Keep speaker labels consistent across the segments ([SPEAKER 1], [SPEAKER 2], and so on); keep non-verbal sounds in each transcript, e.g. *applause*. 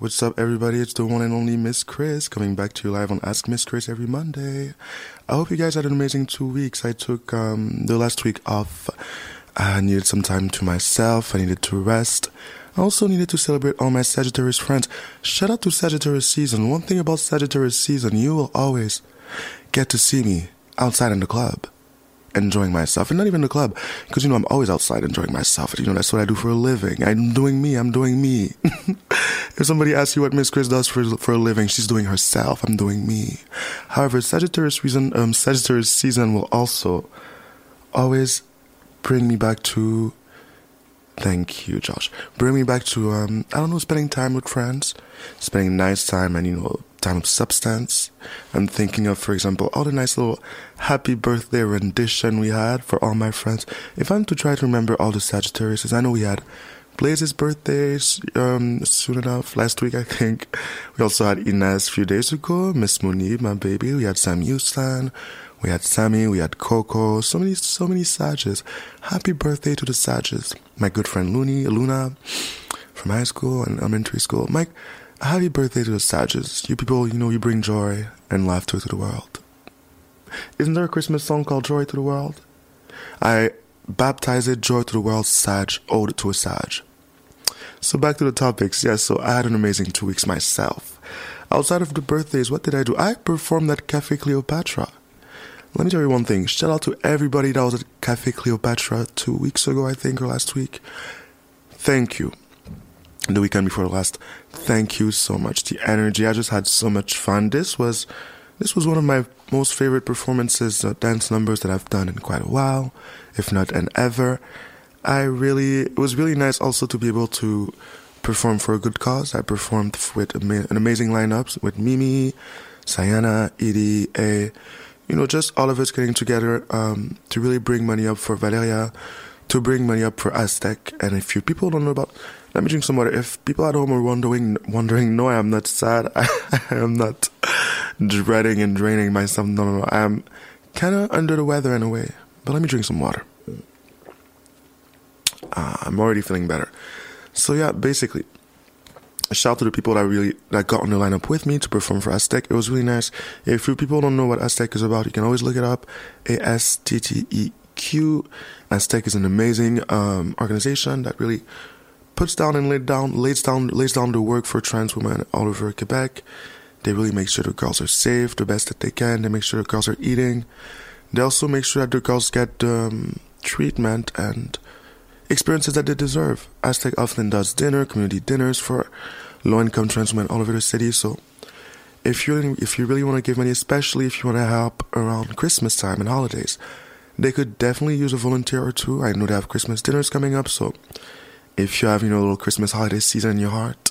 [SPEAKER 1] What's up, everybody? It's the one and only Miss Chris coming back to you live on Ask Miss Chris every Monday. I hope you guys had an amazing two weeks. I took um, the last week off. I needed some time to myself. I needed to rest. I also needed to celebrate all my Sagittarius friends. Shout out to Sagittarius season. One thing about Sagittarius season, you will always get to see me outside in the club enjoying myself and not even the club. Because you know i'm always outside enjoying myself you know that's what i do for a living. I'm doing me i'm doing me. *laughs* If somebody asks you what miss chris does for, for a living she's doing herself i'm doing me. However sagittarius reason um, sagittarius season will also always bring me back to thank you josh bring me back to um, i don't know spending time with friends spending nice time and you know of substance. I'm thinking of, for example, all the nice little happy birthday rendition we had for all my friends. If I'm to try to remember all the Sagittarius, I know we had Blaze's birthdays um, soon enough, last week I think. We also had Inez a few days ago, Miss Munib, my baby. We had Sam Houston. We had Sammy, we had Coco, so many, so many Sages. Happy birthday to the Sages. My good friend Looney, Luna, from high school and elementary school. Mike, Happy birthday to the Sages. You people, you know, you bring joy and laughter to the world. Isn't there a Christmas song called Joy to the World? I baptize it Joy to the World Sag, Ode to a Sag. So back to the topics. Yes, so I had an amazing two weeks myself. Outside of the birthdays, what did I do? I performed at Cafe Cleopatra. Let me tell you one thing. Shout out to everybody that was at Cafe Cleopatra two weeks ago, I think, or last week. Thank you the weekend before last. Thank you so much. The energy, I just had so much fun. This was this was one of my most favorite performances, uh, dance numbers that I've done in quite a while, if not an ever. I really it was really nice also to be able to perform for a good cause. I performed with an amazing lineups with Mimi, Sayana, Edie, A, you know, just all of us getting together um, to really bring money up for Valeria, to bring money up for Aztec. And if you people don't know about let me drink some water. If people at home are wondering, wondering, no, I am not sad. *laughs* I, I am not dreading and draining myself. No, no, no. I am kind of under the weather in a way. But let me drink some water. Uh, I'm already feeling better. So yeah, basically, shout out to the people that really that got on the lineup with me to perform for Aztec. It was really nice. If you people don't know what Aztec is about, you can always look it up. A S T T E Q. Aztec is an amazing um, organization that really puts down and lays down lays down lays down the work for trans women all over Quebec. They really make sure the girls are safe the best that they can. They make sure the girls are eating. They also make sure that the girls get um, treatment and experiences that they deserve. Aztec often does dinner, community dinners for low-income trans women all over the city. So if you if you really want to give money, especially if you want to help around Christmas time and holidays, they could definitely use a volunteer or two. I know they have Christmas dinners coming up, so if you have, you know, a little Christmas holiday season in your heart,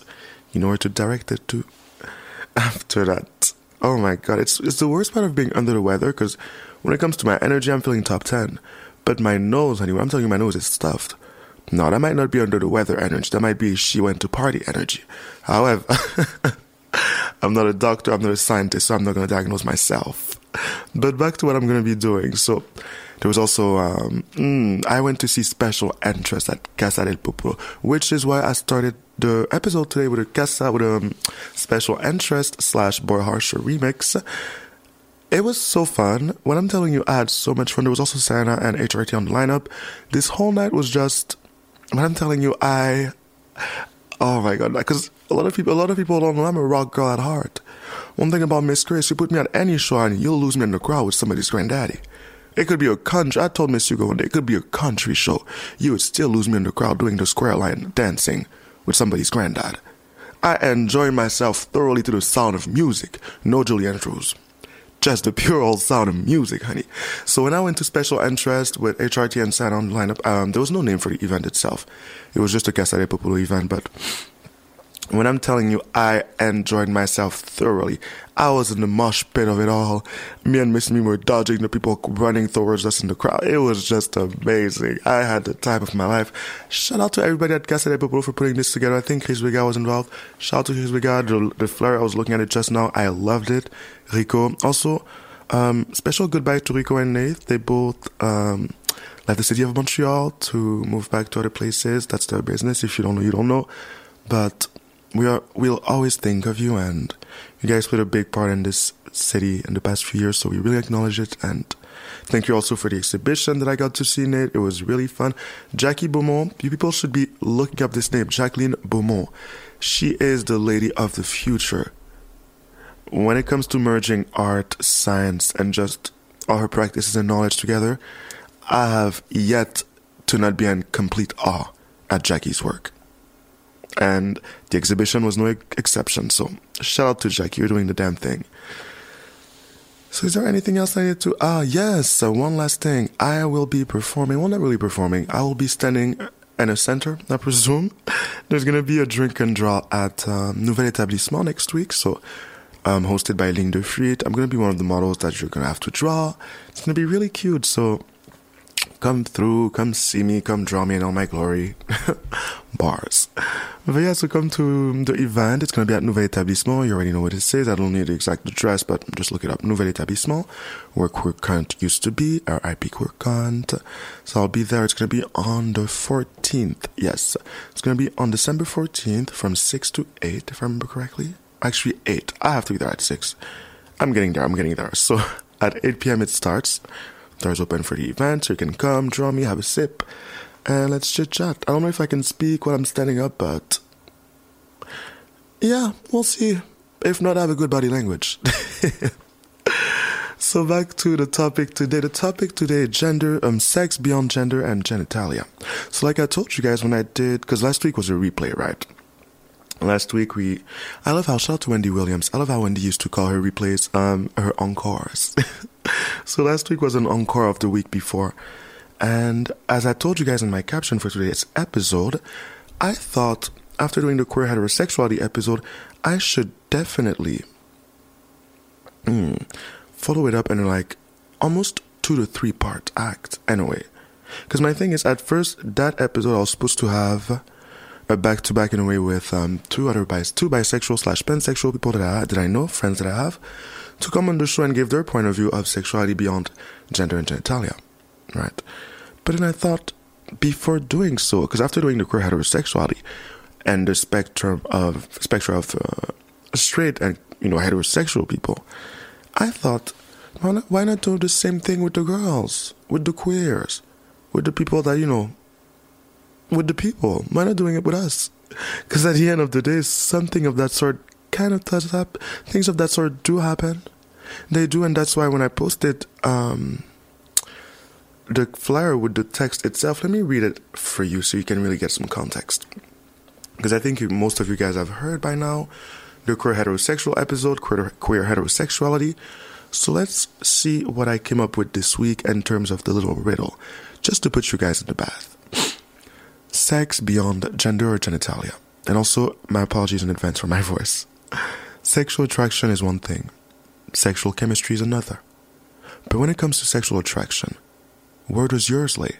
[SPEAKER 1] you know where to direct it to. *laughs* After that, oh my god, it's it's the worst part of being under the weather because when it comes to my energy, I'm feeling top ten, but my nose, anyway, I'm telling you, my nose is stuffed. No, that might not be under the weather energy. That might be she went to party energy. However, *laughs* I'm not a doctor. I'm not a scientist, so I'm not going to diagnose myself. *laughs* But back to what I'm going to be doing. So there was also, um, mm, I went to see Special interest at Casa del Popolo, which is why I started the episode today with a Casa, with a um, Special interest slash Boy Harsher remix. It was so fun. When I'm telling you, I had so much fun. There was also Santa and HRT on the lineup. This whole night was just, when I'm telling you, I, oh my god, because a lot of people, a lot of people don't know I'm a rock girl at heart. One thing about Miss Grace, you put me on any show and you'll lose me in the crowd with somebody's granddaddy. It could be a country. I told Miss Hugo one day it could be a country show. You would still lose me in the crowd doing the square line dancing with somebody's granddad. I enjoy myself thoroughly to the sound of music. No Julie Andrews. Just the pure old sound of music, honey. So when I went to special interest with HRT and sat on lineup, um, there was no name for the event itself. It was just a Casa de event, but when I'm telling you, I enjoyed myself thoroughly. I was in the mosh pit of it all. Me and Miss Me were dodging the people running towards us in the crowd. It was just amazing. I had the time of my life. Shout out to everybody at Casa del Popolo for putting this together. I think Chris Vega was involved. Shout out to Chris Vega. The, the flare, I was looking at it just now. I loved it. Rico. Also, um, special goodbye to Rico and Nate. They both, um, left the city of Montreal to move back to other places. That's their business. If you don't know, you don't know. But we are we'll always think of you, and you guys played a big part in this city in the past few years. So we really acknowledge it, and thank you also for the exhibition that I got to see, Nate. It was really fun. Jackie Beaumont, you people should be looking up this name, Jacqueline Beaumont. She is the lady of the future. When it comes to merging art, science, and just all her practices and knowledge together, I have yet to not be in complete awe at Jackie's work. And the exhibition was no exception. So shout out to Jackie, you're doing the damn thing. So is there anything else I need to? Ah, yes. So one last thing. I will be performing. Well, not really performing. I will be standing in a center, I presume. *laughs* There's gonna be a drink and draw at um, Nouvel Établissement next week. So um, hosted by Ling de Fruit. I'm gonna be one of the models that you're gonna have to draw. It's gonna be really cute. So come through, come see me, come draw me in all my glory. *laughs* Bars. But yeah, so come to the event. It's going to be at Nouvel Établissement. You already know what it says. I don't need the exact address, but just look it up. Nouvel Établissement, where Queer Cunt used to be, or IP Queer Cunt. So I'll be there. It's going to be on the 14th. Yes. It's going to be on December 14th from 6 to 8, if I remember correctly. Actually, 8. I have to be there at 6. I'm getting there. I'm getting there. So *laughs* at 8 p.m. it starts. Doors open for the event, so you can come, draw me, have a sip, and let's chit chat. I don't know if I can speak while I'm standing up, but yeah, we'll see. If not, I have a good body language. *laughs* so back to the topic today. The topic today: gender, um, sex beyond gender and genitalia. So, like I told you guys when I did, because last week was a replay, right? Last week we, I love how shout out to Wendy Williams. I love how Wendy used to call her replays, um, her encores. *laughs* so last week was an encore of the week before. And as I told you guys in my caption for today's episode, I thought after doing the queer heterosexuality episode, I should definitely mm, follow it up in like almost two to three part act anyway. Because my thing is, at first, that episode I was supposed to have back to back in a way with um, two other bis- two bisexual slash pansexual people that I that I know, friends that I have, to come on the show and give their point of view of sexuality beyond gender and genitalia, right? But then I thought before doing so, because after doing the queer heterosexuality and the spectrum of spectrum of uh, straight and you know heterosexual people, I thought, why not, why not do the same thing with the girls, with the queers, with the people that you know, with the people? Why not doing it with us? Because at the end of the day, something of that sort kind of does happen. Things of that sort do happen. They do, and that's why when I posted um, the flyer with the text itself, let me read it for you so you can really get some context. Because I think most of you guys have heard by now the queer heterosexual episode, queer, queer heterosexuality. So let's see what I came up with this week in terms of the little riddle, just to put you guys in the bath. Sex beyond gender or genitalia. And also, my apologies in advance for my *laughs* voice. Sexual attraction is one thing, sexual chemistry is another. But when it comes to sexual attraction, where does yours lay?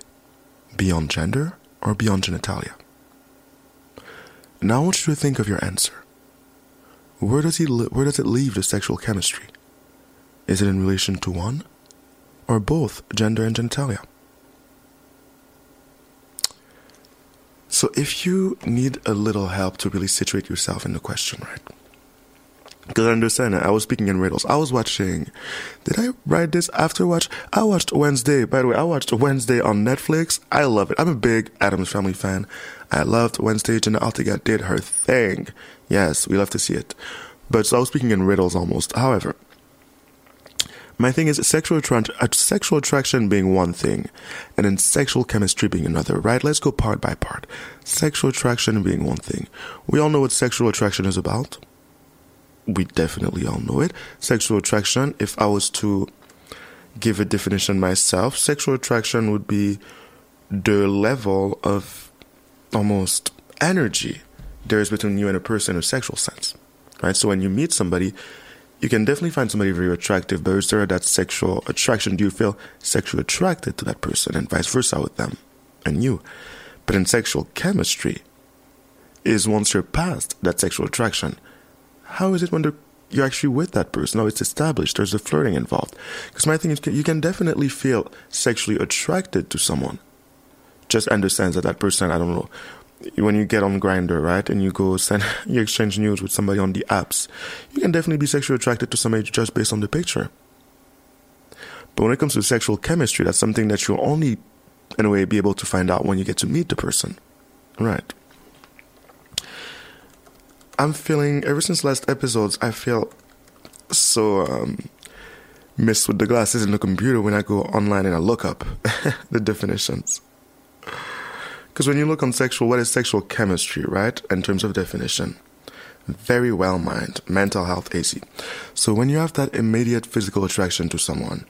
[SPEAKER 1] Beyond gender or beyond genitalia? Now I want you to think of your answer. Where does, he li- where does it leave the sexual chemistry? Is it in relation to one or both gender and genitalia? So, if you need a little help to really situate yourself in the question, right? Because I understand it. I was speaking in riddles. I was watching. Did I write this after watch? I watched Wednesday. By the way, I watched Wednesday on Netflix. I love it. I'm a big Addams Family fan. I loved Wednesday. Jenna Ortega did her thing. Yes, we love to see it. But so I was speaking in riddles almost. However, my thing is sexual, attra- uh, sexual attraction being one thing, and then sexual chemistry being another, right? Let's go part by part. Sexual attraction being one thing. We all know what sexual attraction is about. We definitely all know it. Sexual attraction, if I was to give a definition myself, sexual attraction would be the level of almost energy there is between you and a person in a sexual sense, right? So when you meet somebody, you can definitely find somebody very attractive, but is there that sexual attraction? Do you feel sexually attracted to that person and vice versa with them and you? But in sexual chemistry, is once you're past that sexual attraction, how is it when you're actually with that person? Now it's established, there's a flirting involved. Because my thing is, you can definitely feel sexually attracted to someone. Just understands that that person, I don't know, when you get on Grindr, right, and you go send, *laughs* you exchange news with somebody on the apps, you can definitely be sexually attracted to somebody just based on the picture. But when it comes to sexual chemistry, that's something that you'll only, in a way, be able to find out when you get to meet the person. Right. I'm feeling, ever since last episodes, I feel so um, messed with the glasses in the computer when I go online and I look up *laughs* the definitions. Because when you look on sexual, what is sexual chemistry, right? In terms of definition, Verywell Mind, mental health AC. So when you have that immediate physical attraction to someone,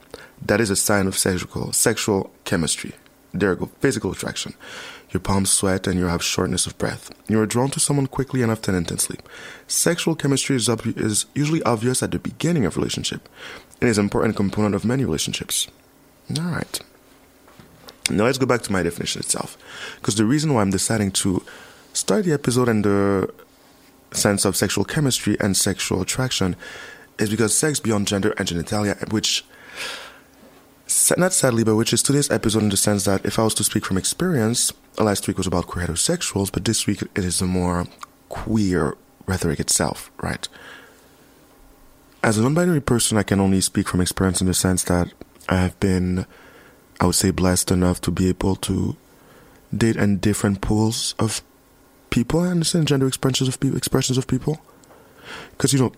[SPEAKER 1] that is a sign of sexual sexual chemistry. There you go, physical attraction. Your palms sweat and you have shortness of breath. You are drawn to someone quickly and often intensely. Sexual chemistry is, ob- is usually obvious at the beginning of relationship. It is an important component of many relationships. All right. Now let's go back to my definition itself. Because the reason why I'm deciding to start the episode in the sense of sexual chemistry and sexual attraction is because sex beyond gender and genitalia, which not sadly, but which is today's episode in the sense that if I was to speak from experience, last week was about queer heterosexuals, but this week it is a more queer rhetoric itself, right? As a non binary person, I can only speak from experience in the sense that I have been I would say blessed enough to be able to date in different pools of people. and understand gender expressions of people, expressions of people, because you know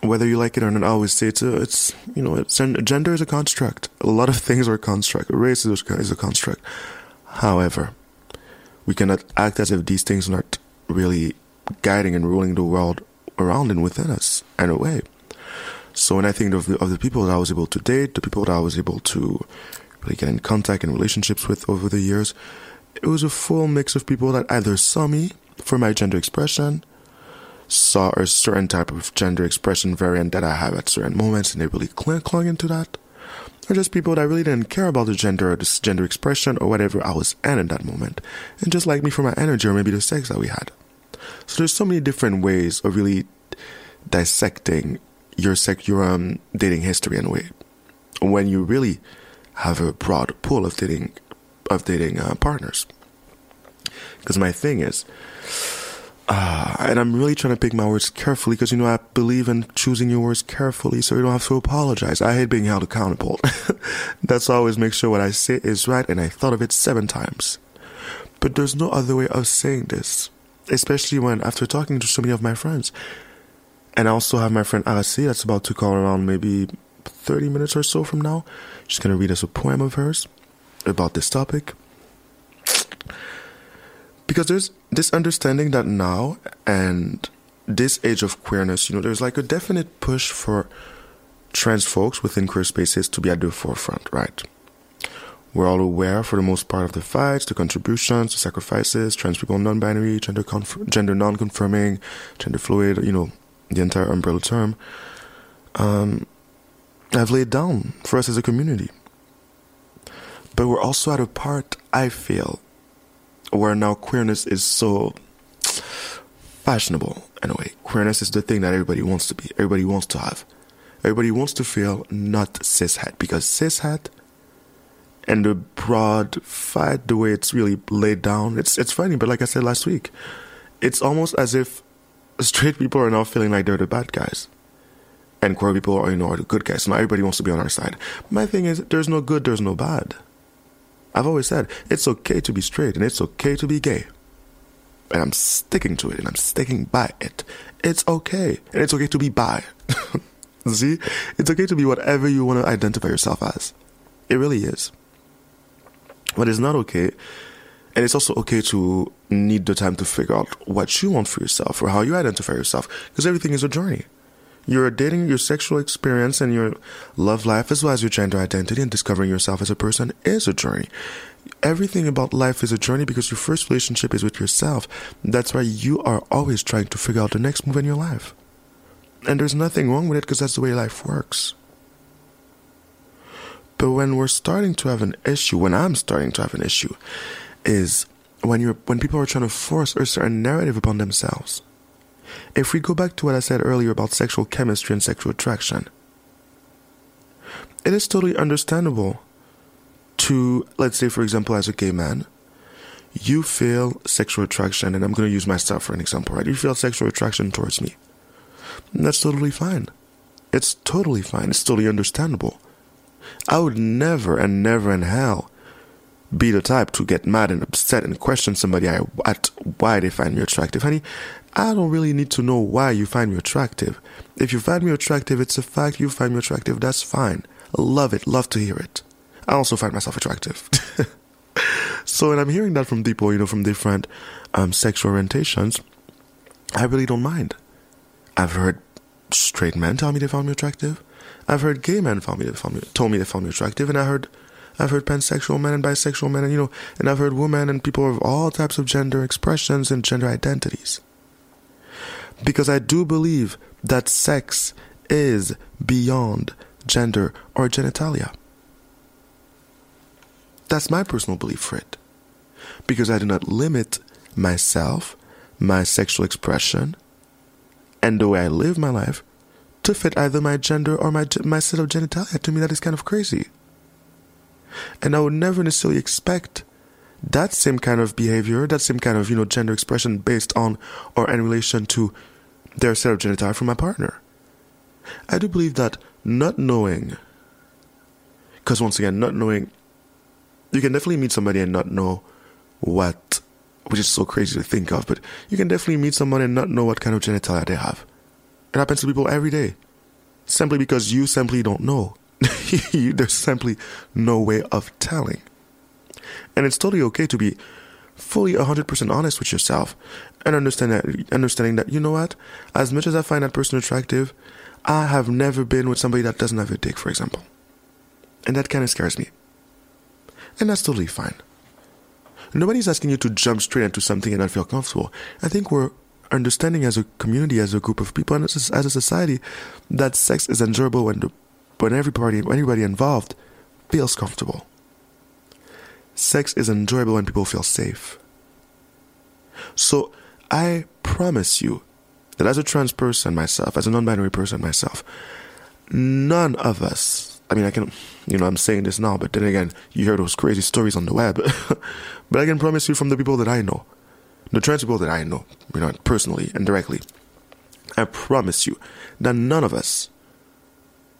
[SPEAKER 1] whether you like it or not. I always say it's a, it's you know it's gender is a construct. A lot of things are a construct. Race is a, is a construct. However, we cannot act as if these things are not really guiding and ruling the world around and within us in a way. So when I think of the, of the people that I was able to date, the people that I was able to really get in contact and relationships with over the years, it was a full mix of people that either saw me for my gender expression, saw a certain type of gender expression variant that I have at certain moments, and they really clung, clung into that, or just people that really didn't care about the gender or the gender expression or whatever I was in in that moment, and just like me for my energy or maybe the sex that we had. So there's so many different ways of really dissecting your sec your um, dating history in a way when you really have a broad pool of dating of dating uh, partners. Because my thing is, uh, and I'm really trying to pick my words carefully because you know I believe in choosing your words carefully so you don't have to apologize. I hate being held accountable. *laughs* That's always make sure what I say is right, and I thought of it seven times. But there's no other way of saying this, especially when after talking to so many of my friends, and I also have my friend Arasi that's about to call around maybe 30 minutes or so from now. She's going to read us a poem of hers about this topic. Because there's this understanding that now and this age of queerness, you know, there's like a definite push for trans folks within queer spaces to be at the forefront, right? We're all aware, for the most part, of the fights, the contributions, the sacrifices, trans people, non-binary, gender conf- gender non-conforming, gender fluid, you know, the entire umbrella term, um, have laid down for us as a community. But we're also at a part, I feel, where now queerness is so fashionable in a way. Queerness is the thing that everybody wants to be, everybody wants to have. Everybody wants to feel not cishet because cishet and the broad fight, the way it's really laid down, it's it's funny. But like I said last week, it's almost as if straight people are now feeling like they're the bad guys. And queer people are, you know, are the good guys. So now everybody wants to be on our side. My thing is, there's no good, there's no bad. I've always said, it's okay to be straight and it's okay to be gay. And I'm sticking to it and I'm sticking by it. It's okay. And it's okay to be bi. *laughs* See? It's okay to be whatever you want to identify yourself as. It really is. But it's not okay and it's also okay to need the time to figure out what you want for yourself or how you identify yourself because everything is a journey. Your dating, your sexual experience, and your love life, as well as your gender identity and discovering yourself as a person, is a journey. Everything about life is a journey because your first relationship is with yourself. That's why you are always trying to figure out the next move in your life. And there's nothing wrong with it because that's the way life works. But when we're starting to have an issue, when I'm starting to have an issue, is when you're when people are trying to force a certain narrative upon themselves. If we go back to what I said earlier about sexual chemistry and sexual attraction, it is totally understandable to, let's say, for example, as a gay man, you feel sexual attraction, and I'm going to use myself for an example, right? You feel sexual attraction towards me. And that's totally fine. It's totally fine. It's totally understandable. I would never and never in hell be the type to get mad and upset and question somebody at why they find me attractive. Honey, I don't really need to know why you find me attractive. If you find me attractive, it's a fact you find me attractive. That's fine. Love it. Love to hear it. I also find myself attractive. *laughs* so when I'm hearing that from people, you know, from different um, sexual orientations, I really don't mind. I've heard straight men tell me they found me attractive. I've heard gay men found me, they found me told me they found me attractive, and I heard I've heard pansexual men and bisexual men, and you know, and I've heard women and people of all types of gender expressions and gender identities. Because I do believe that sex is beyond gender or genitalia. That's my personal belief for it. Because I do not limit myself, my sexual expression, and the way I live my life to fit either my gender or my, my set of genitalia. To me, that is kind of crazy. And I would never necessarily expect that same kind of behavior, that same kind of, you know, gender expression based on or in relation to their set of genitalia from my partner. I do believe that not knowing, because once again, not knowing, you can definitely meet somebody and not know what, which is so crazy to think of, but you can definitely meet someone and not know what kind of genitalia they have. It happens to people every day. Simply because you simply don't know. *laughs* There's simply no way of telling. And it's totally okay to be fully 100% honest with yourself and understand that, understanding that, you know what, as much as I find that person attractive, I have never been with somebody that doesn't have a dick, for example. And that kind of scares me. And that's totally fine. Nobody's asking you to jump straight into something and not feel comfortable. I think we're understanding as a community, as a group of people, and as a, society, that sex is enjoyable when, the, when everybody, anybody involved feels comfortable. Sex is enjoyable when people feel safe. So I promise you that as a trans person myself, as a non binary person myself, none of us, I mean, I can, you know, I'm saying this now, but then again, you hear those crazy stories on the web. *laughs* but I can promise you from the people that I know, the trans people that I know, you know, personally and directly, I promise you that none of us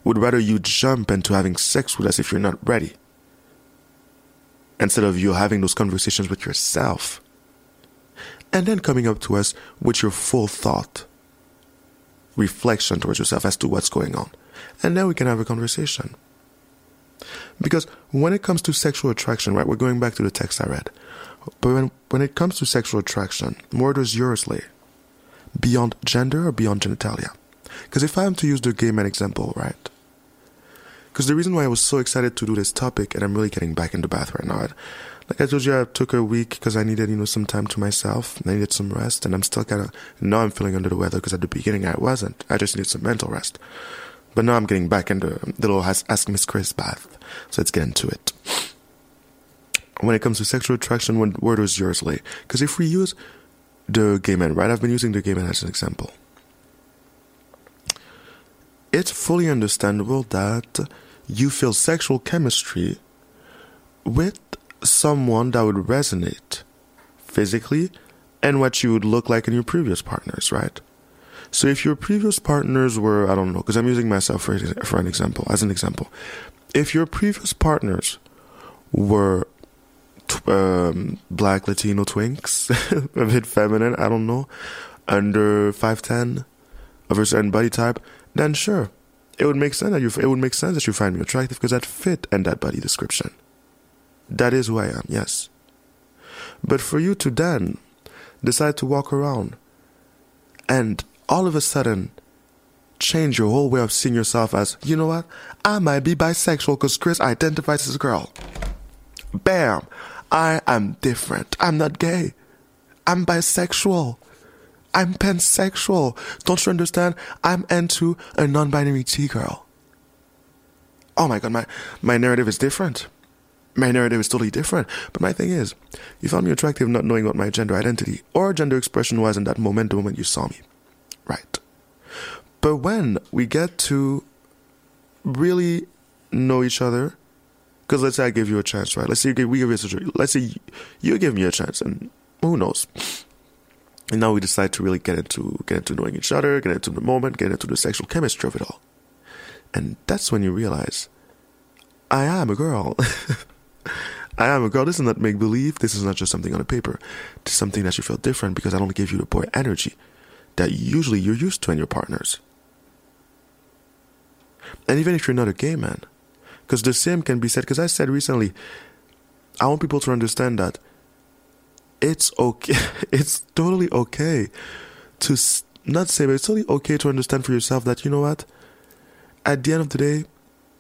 [SPEAKER 1] would rather you jump into having sex with us if you're not ready instead of you having those conversations with yourself and then coming up to us with your full thought, reflection towards yourself as to what's going on. And then we can have a conversation. Because when it comes to sexual attraction, right, we're going back to the text I read. But when, when it comes to sexual attraction, where does yours lay? Beyond gender or beyond genitalia? Because if I am to use the gay man example, right? Because the reason why I was so excited to do this topic, and I'm really getting back in the bath right now, like I told you, I took a week because I needed, you know, some time to myself. I needed some rest, and I'm still kind of now I'm feeling under the weather because at the beginning I wasn't. I just needed some mental rest. But now I'm getting back into the little Ask Miss Chris bath. So let's get into it. When it comes to sexual attraction, when, where does yours lay? Because if we use the gay man, right? I've been using the gay man as an example. It's fully understandable that you feel sexual chemistry with someone that would resonate physically and what you would look like in your previous partners, right? So if your previous partners were, I don't know, because I'm using myself for, for an example, as an example. If your previous partners were um, black Latino twinks, *laughs* a bit feminine, I don't know, under 5'10, of a certain body type, then sure, it would make sense that you, it would make sense that you find me attractive because that fit and that body description. That is who I am, yes. But for you to then decide to walk around and all of a sudden change your whole way of seeing yourself as, you know what, I might be bisexual because Chris identifies as a girl. Bam! I am different. I'm not gay. I'm bisexual. I'm pansexual. Don't you understand? I'm into a non binary T girl. Oh my god, my, my narrative is different my narrative is totally different. But my thing is, you found me attractive not knowing what my gender identity or gender expression was in that moment, the moment you saw me. Right. But when we get to really know each other Because let's say I give you a chance, right? Let's say give, we give you a situation. Let's say you give me a chance, and who knows? And now we decide to really get into get into knowing each other, get into the moment, get into the sexual chemistry of it all. And that's when you realize, I am a girl. *laughs* I am a girl. This is not make believe. This is not just something on a paper. This is something that you feel different because I don't give you the boy energy that usually you're used to in your partners. And even if you're not a gay man, because the same can be said, because I said recently, I want people to understand that it's okay, *laughs* it's totally okay to not say, but it's totally okay to understand for yourself that, you know what, at the end of the day,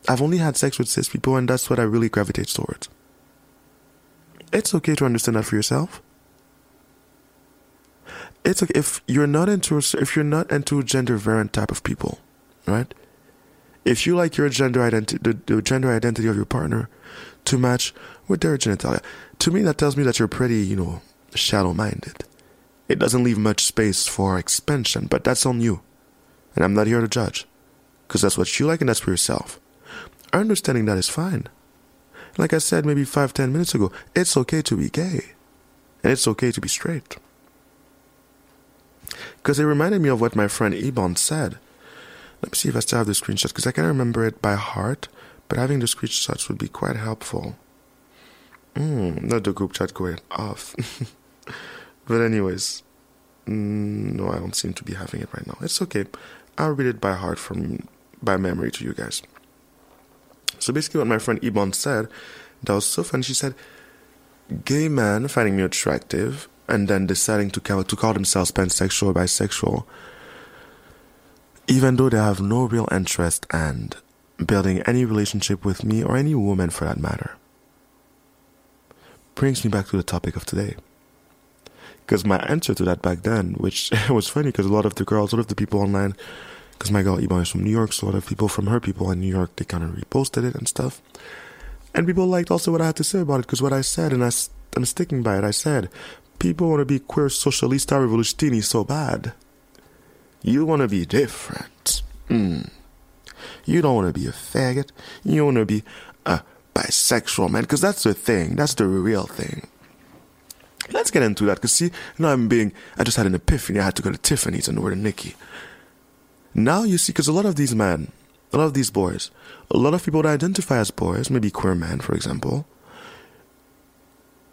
[SPEAKER 1] I've only had sex with cis people, and that's what I really gravitate towards. It's okay to understand that for yourself. It's okay if you're not into if you're not into gender variant type of people, right? If you like your gender identity, the, the gender identity of your partner, to match with their genitalia, to me that tells me that you're pretty, you know, shallow-minded. It doesn't leave much space for expansion, but that's on you, and I'm not here to judge, because that's what you like and that's for yourself. Understanding that is fine. Like I said maybe five, ten minutes ago, it's okay to be gay. And it's okay to be straight. Because it reminded me of what my friend Ebon said. Let me see if I still have the screenshot, because I can't remember it by heart, but having the screenshots would be quite helpful. Mm, not the group chat going off. *laughs* but anyways, mm, no, I don't seem to be having it right now. It's okay. I'll read it by heart from by memory to you guys. So basically, what my friend Ibon said, that was so funny. She said, "Gay men finding me attractive and then deciding to call, to call themselves pansexual or bisexual, even though they have no real interest and building any relationship with me or any woman for that matter." Brings me back to the topic of today. Because my answer to that back then, which *laughs* was funny because a lot of the girls, a lot of the people online because my girl Iban is from New York, so a lot of people from her people in New York, they kind of reposted it and stuff. And people liked also what I had to say about it, because what I said, and I, I'm sticking by it, I said, people want to be queer socialista revolutioni so bad. You want to be different. Mm. You don't want to be a faggot. You want to be a bisexual man, because that's the thing. That's the real thing. Let's get into that, because see, now I'm being, I just had an epiphany. I had to go to Tiffany's and order Nikki. Now you see, because a lot of these men, a lot of these boys, a lot of people that identify as boys, maybe queer men, for example,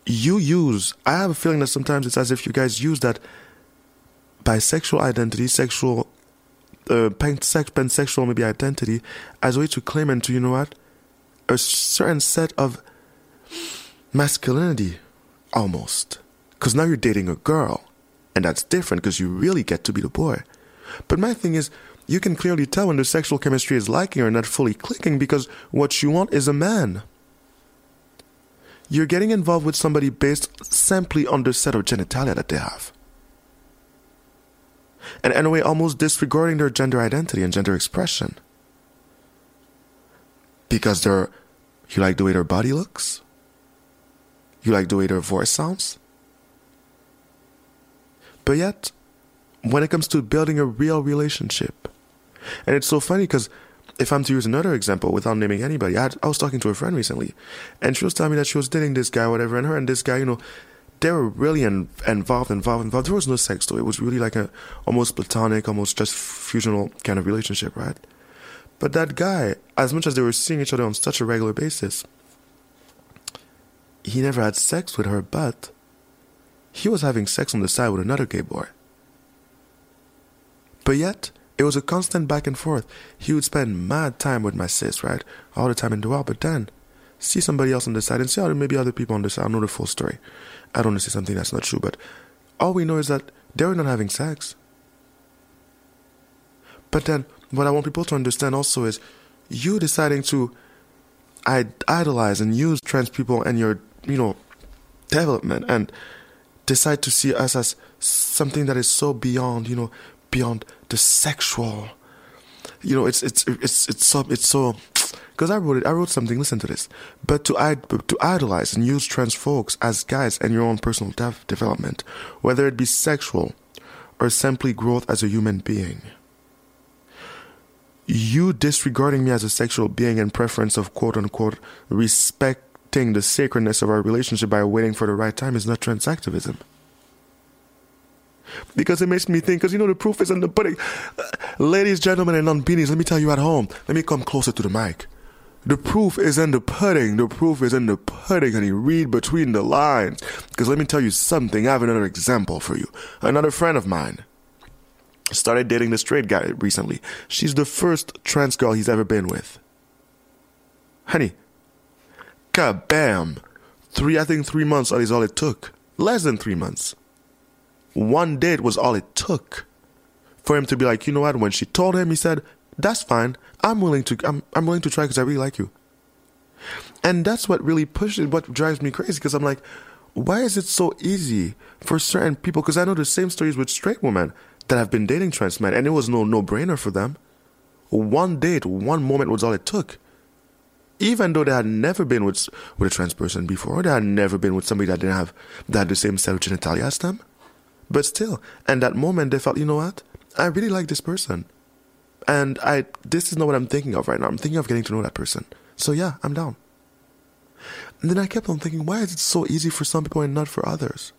[SPEAKER 1] you use, I have a feeling that sometimes it's as if you guys use that bisexual identity, sexual, uh, pansexual maybe identity as a way to claim and to, you know what, a certain set of masculinity, almost. Because now you're dating a girl, and that's different because you really get to be the boy. But my thing is, you can clearly tell when the sexual chemistry is liking or not fully clicking because what you want is a man. You're getting involved with somebody based simply on the set of genitalia that they have. And in a way, almost disregarding their gender identity and gender expression. Because they're, you like the way their body looks? You like the way their voice sounds? But yet, when it comes to building a real relationship. And it's so funny because if I'm to use another example without naming anybody, I, had, I was talking to a friend recently, and she was telling me that she was dating this guy, whatever, and her and this guy, you know, they were really in, involved, involved, involved. There was no sex it. It was really like a almost platonic, almost just fusional kind of relationship, right? But that guy, as much as they were seeing each other on such a regular basis, he never had sex with her, but he was having sex on the side with another gay boy. But yet, it was a constant back and forth. He would spend mad time with my sis, right? All the time in the world, but then see somebody else on the side and see other maybe other people on the side. I know the full story. I don't want to say something that's not true, but all we know is that they were not having sex. But then what I want people to understand also is you deciding to idolize and use trans people and your, you know, development and decide to see us as something that is so beyond, you know, beyond the sexual. You know, it's it's it's it's so it's so *tsk* because I wrote it. I wrote something. Listen to this. But to to idolize and use trans folks as guides in your own personal dev- development, whether it be sexual or simply growth as a human being. You disregarding me as a sexual being in preference of quote unquote respecting the sacredness of our relationship by waiting for the right time is not transactivism. Because it makes me think, because you know, the proof is in the pudding. Uh, ladies, gentlemen, and non beanies, let me tell you at home, let me come closer to the mic. The proof is in the pudding. The proof is in the pudding, honey. Read between the lines. Because let me tell you something. I have another example for you. Another friend of mine started dating the straight guy recently. She's the first trans girl he's ever been with. Honey, kabam! Three, I think three months is all it took. Less than three months. One date was all it took for him to be like, you know what? When she told him, he said, "That's fine. I'm willing to. I'm, I'm willing to try because I really like you." And that's what really pushes. What drives me crazy because I'm like, why is it so easy for certain people? Because I know the same stories with straight women that have been dating trans men, and it was no no brainer for them. One date, one moment was all it took. Even though they had never been with with a trans person before, they had never been with somebody that didn't have that had the same set of genitalia as them. But still, and that moment they felt, you know what? I really like this person. And I this is not what I'm thinking of right now. I'm thinking of getting to know that person. So yeah, I'm down. And then I kept on thinking, why is it so easy for some people and not for others?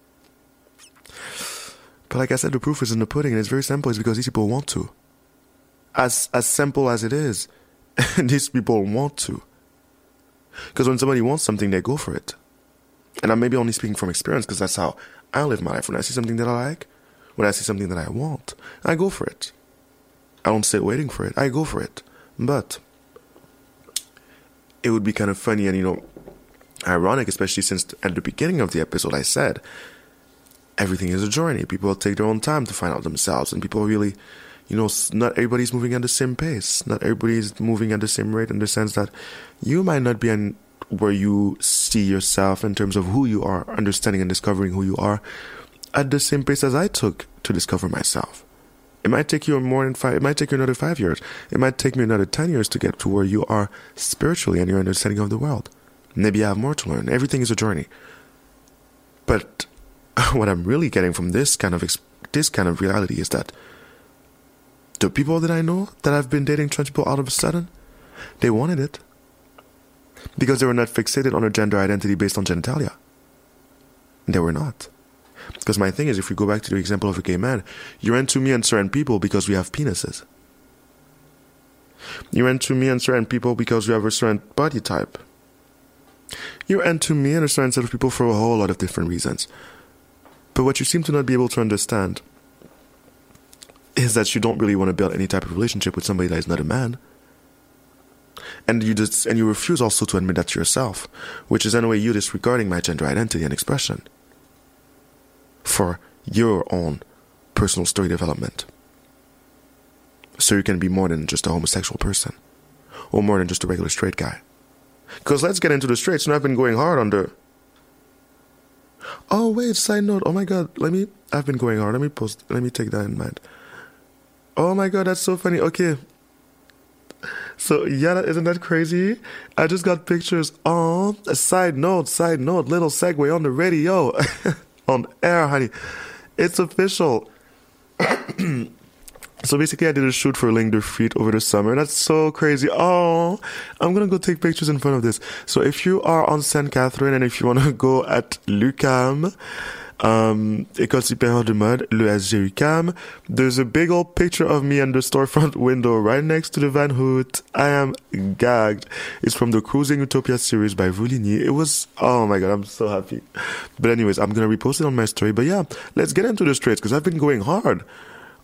[SPEAKER 1] But like I said, the proof is in the pudding, and it's very simple. It's because these people want to. As as simple as it is, *laughs* these people want to. Because when somebody wants something, they go for it. And I'm maybe only speaking from experience because that's how I live my life. When I see something that I like, when I see something that I want, I go for it. I don't sit waiting for it. I go for it. But it would be kind of funny and you know ironic, especially since at the beginning of the episode I said everything is a journey. People take their own time to find out themselves, and people really, you know, not everybody's moving at the same pace. Not everybody's moving at the same rate in the sense that you might not be in where you see yourself in terms of who you are, understanding and discovering who you are at the same pace as I took to discover myself. It might take you more than five, it might take you another five years. It might take me another 10 years to get to where you are spiritually and your understanding of the world. Maybe I have more to learn. Everything is a journey. But *laughs* what I'm really getting from this kind of this kind of reality is that the people that I know that I've been dating trans people all of a sudden, they wanted it because they were not fixated on a gender identity based on genitalia. They were not. Because my thing is, if we go back to the example of a gay man, you're into me and certain people because we have penises. You're into me and certain people because we have a certain body type. You're into me and a certain set of people for a whole lot of different reasons. But what you seem to not be able to understand is that you don't really want to build any type of relationship with somebody that is not a man. And you just and you refuse also to admit that to yourself, which is in a way you disregarding my gender identity and expression for your own personal story development. So you can be more than just a homosexual person. Or more than just a regular straight guy. Because let's get into the straight. and I've been going hard on the Oh wait, side note. Oh my god, let me. I've been going hard. Let me post. Let me take that in mind. Oh my god, that's so funny. Okay. So yeah, isn't that crazy? I just got pictures a side note, side note, little segue on the radio, *laughs* on air, honey. It's official. *clears throat* So basically, I did a shoot for Ling Feet over the summer. That's so crazy. Oh, I'm gonna go take pictures in front of this. So if you are on St. Catherine and if you wanna go at l'UQAM, um, École Supérieure de Mode, le SG UQAM, there's a big old picture of me in the storefront *laughs* window right next to the Van Houtte. I am gagged. It's from the Cruising Utopia series by Vouligny. It was, oh my god, I'm so happy. But anyways, I'm gonna repost it on my story. But yeah, let's get into the straights because I've been going hard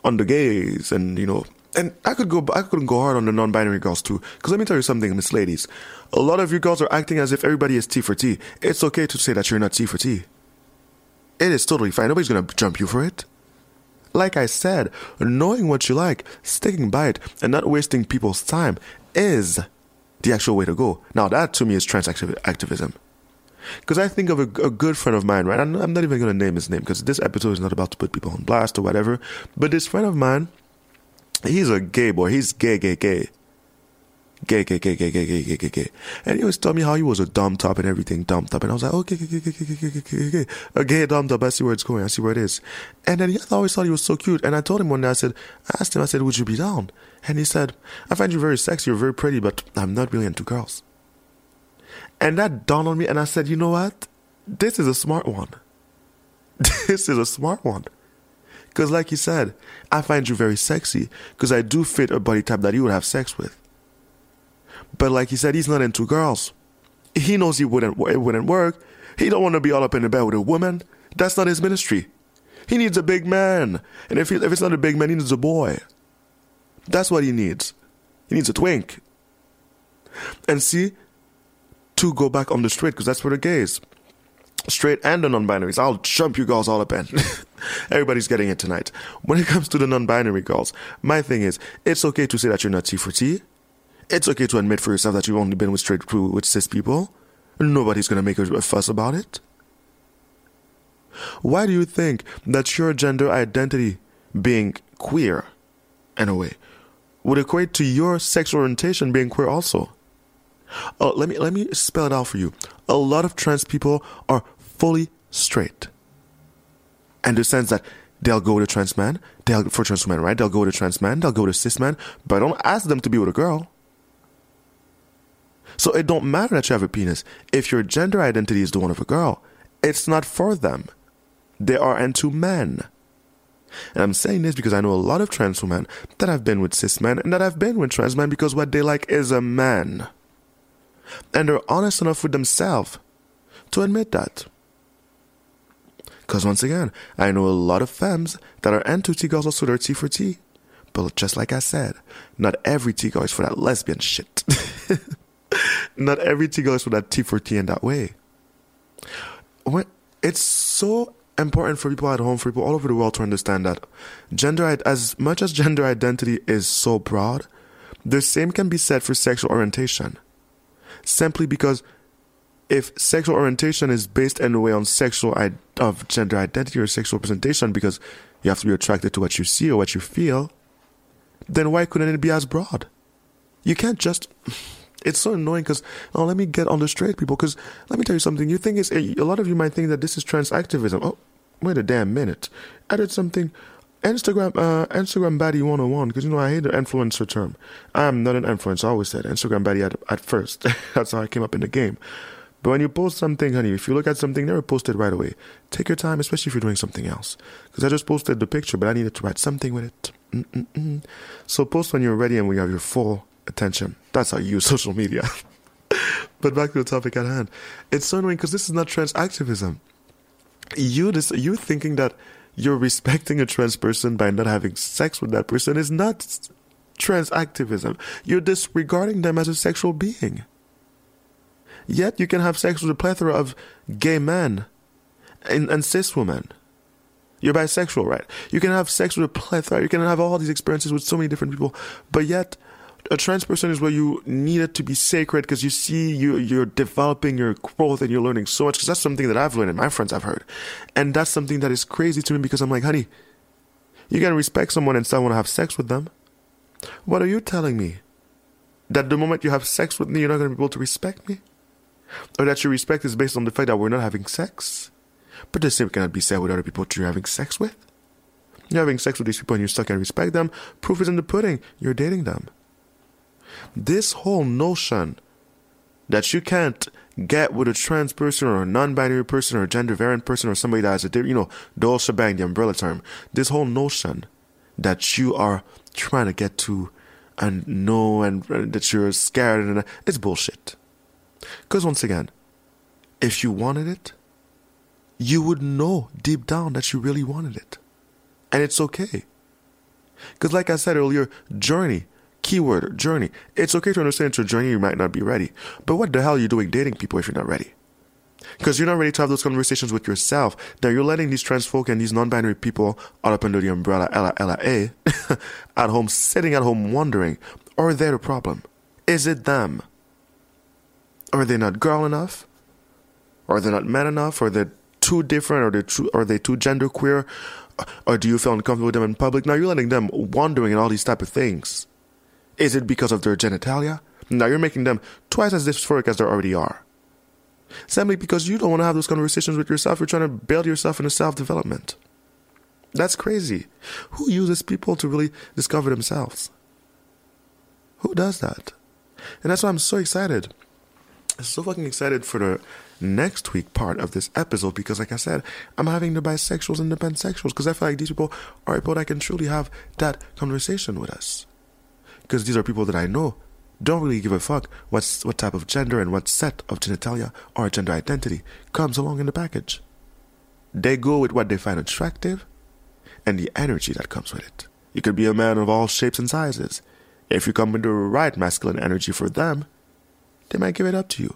[SPEAKER 1] on the gays and you know and I could go I couldn't go hard on the non-binary girls too. Because let me tell you something miss ladies. A lot of you girls are acting as if everybody is T for T. It's okay to say that you're not T for T. It is totally fine. Nobody's gonna jump you for it. Like I said knowing what you like sticking by it and not wasting people's time is the actual way to go. Now that to me is trans activism because I think of a, a, good friend of mine, right? I'm, I'm not even going to name his name because this episode is not about to put people on blast or whatever. But this friend of mine, he's a gay boy. He's gay, gay, gay. gay, gay, gay, gay, gay, gay, gay, gay, gay. And he was telling me how he was a dumb top and everything, dumb top. And I was like, okay, gay, gay, gay, gay, gay, gay, gay, a gay dumb top. I see where it's going. I see where it is. And then he always thought he was so cute. And I told him one day, I said, I asked him, I said, would you be down? And he said, I find you very sexy, you're very pretty, but I'm not really into girls. And that dawned on me, and I said, you know what? This is a smart one. *laughs* This is a smart one. Because, like you said, I find you very sexy because I do fit a body type that he would have sex with. But, like he said, he's not into girls. He knows he wouldn't, it wouldn't work. He don't want to be all up in the bed with a woman. That's not his ministry. He needs a big man. And if, he, if it's not a big man, he needs a boy. That's what he needs. He needs a twink. And see, to go back on the straight, because that's where the gays straight and the non-binaries. I'll jump you girls all up in. *laughs* Everybody's getting it tonight. When it comes to the non-binary girls, my thing is, it's okay to say that you're not T for T. It's okay to admit for yourself that you've only been with straight with cis people. Nobody's gonna make a fuss about it. Why do you think that your gender identity being queer, in a way, would equate to your sexual orientation being queer also? Uh, let me let me spell it out for you. A lot of trans people are fully straight, and the sense that they'll go a trans man, they'll for trans women, right? They'll go a trans man, they'll go a cis man, but don't ask them to be with a girl. So it don't matter that you have a penis if your gender identity is the one of a girl. It's not for them. They are into men. And I'm saying this because I know a lot of trans women that have been with cis men and that have been with trans men because what they like is a man and they're honest enough with themselves to admit that. Because once again, I know a lot of femmes that are into T girls also they're T for T. But just like I said, not every T girl is for that lesbian shit. *laughs* not every T girl is for that T for T in that way. When, it's so important for people at home, for people all over the world to understand that gender, as much as gender identity is so broad, the same can be said for sexual orientation simply because if sexual orientation is based in a way on sexual I- of gender identity or sexual representation because you have to be attracted to what you see or what you feel, then why couldn't it be as broad? You can't just. *sighs* It's so annoying because oh, let me get on the straight, people. Because let me tell you something. You think it's a lot of you might think that this is trans activism. Oh, wait a damn minute! I did something. Instagram, uh, Instagram baddie 101, because you know I hate the influencer term. I'm not an influencer. I always said Instagram baddie at, at first. *laughs* That's how I came up in the game. But when you post something, honey, if you look at something, never post it right away. Take your time, especially if you're doing something else. Because I just posted the picture, but I needed to write something with it. Mm-mm-mm. So post when you're ready and when you have your full attention. That's how you use *laughs* social media. but back to the topic at hand. It's so annoying because this is not trans activism. You, this, you thinking that you're respecting a trans person by not having sex with that person is not trans activism. You're disregarding them as a sexual being. Yet you can have sex with a plethora of gay men and, and cis women. You're bisexual, right? You can have sex with a plethora. You can have all these experiences with so many different people, but yet a trans person is where you need it to be sacred because you see you you're developing your growth and you're learning so much because that's something that I've learned and my friends I've heard, and that's something that is crazy to me because I'm like, honey, you can respect someone and still want to have sex with them. What are you telling me? That the moment you have sex with me, you're not going to be able to respect me, or that your respect is based on the fact that we're not having sex? But the same cannot be said with other people you're having sex with. You're having sex with these people and you still can't respect them. Proof is in the pudding. You're dating them. This whole notion that you can't get with a trans person or a non-binary person or a gender variant person or somebody that has a you know the whole shebang, the umbrella term. This whole notion that you are trying to get to and know and that you're scared and it's bullshit. Because once again, if you wanted it, you would know deep down that you really wanted it, and it's okay. Because like I said earlier, journey Keyword journey. It's okay to understand it's a journey, you might not be ready. But what the hell are you doing dating people if you're not ready? Because you're not ready to have those conversations with yourself. Now you're letting these trans folk and these non-binary people all up under the umbrella Ella Ella A *laughs* at home, sitting at home wondering, are they the problem? Is it them? Are they not girl enough? Are they not men enough? Are they too different? Are they too, are they too gender queer? Or do you feel uncomfortable with them in public? Now you're letting them wondering and all these type of things. Is it because of their genitalia? Now you're making them twice as dysphoric as they already are. Simply because you don't want to have those conversations with yourself, you're trying to build yourself in a self development. That's crazy. Who uses people to really discover themselves? Who does that? And that's why I'm so excited. I'm so fucking excited for the next week part of this episode because, like I said, I'm having the bisexuals and the pansexuals because I feel like these people are people that can truly have that conversation with us. Because these are people that I know don't really give a fuck what's, what type of gender and what set of genitalia or gender identity comes along in the package. They go with what they find attractive and the energy that comes with it. You could be a man of all shapes and sizes. If you come with the right masculine energy for them, they might give it up to you.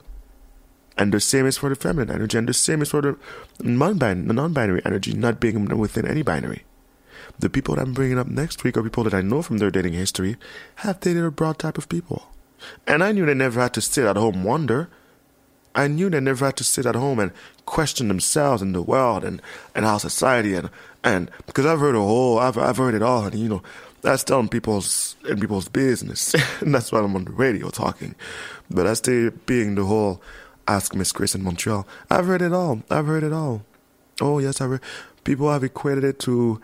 [SPEAKER 1] And the same is for the feminine energy, and the same is for the non-binary energy, not being within any binary. The people that I'm bringing up next week are people that I know from their dating history have dated a broad type of people. And I knew they never had to sit at home wonder. I knew they never had to sit at home and question themselves and the world and, and our society and, and because I've heard a whole I've I've heard it all and you know that's telling people's in people's business *laughs* and that's why I'm on the radio talking. But I stay being the whole ask Miss Grace in Montreal. I've heard it all. I've heard it all. Oh yes, I've people have equated it to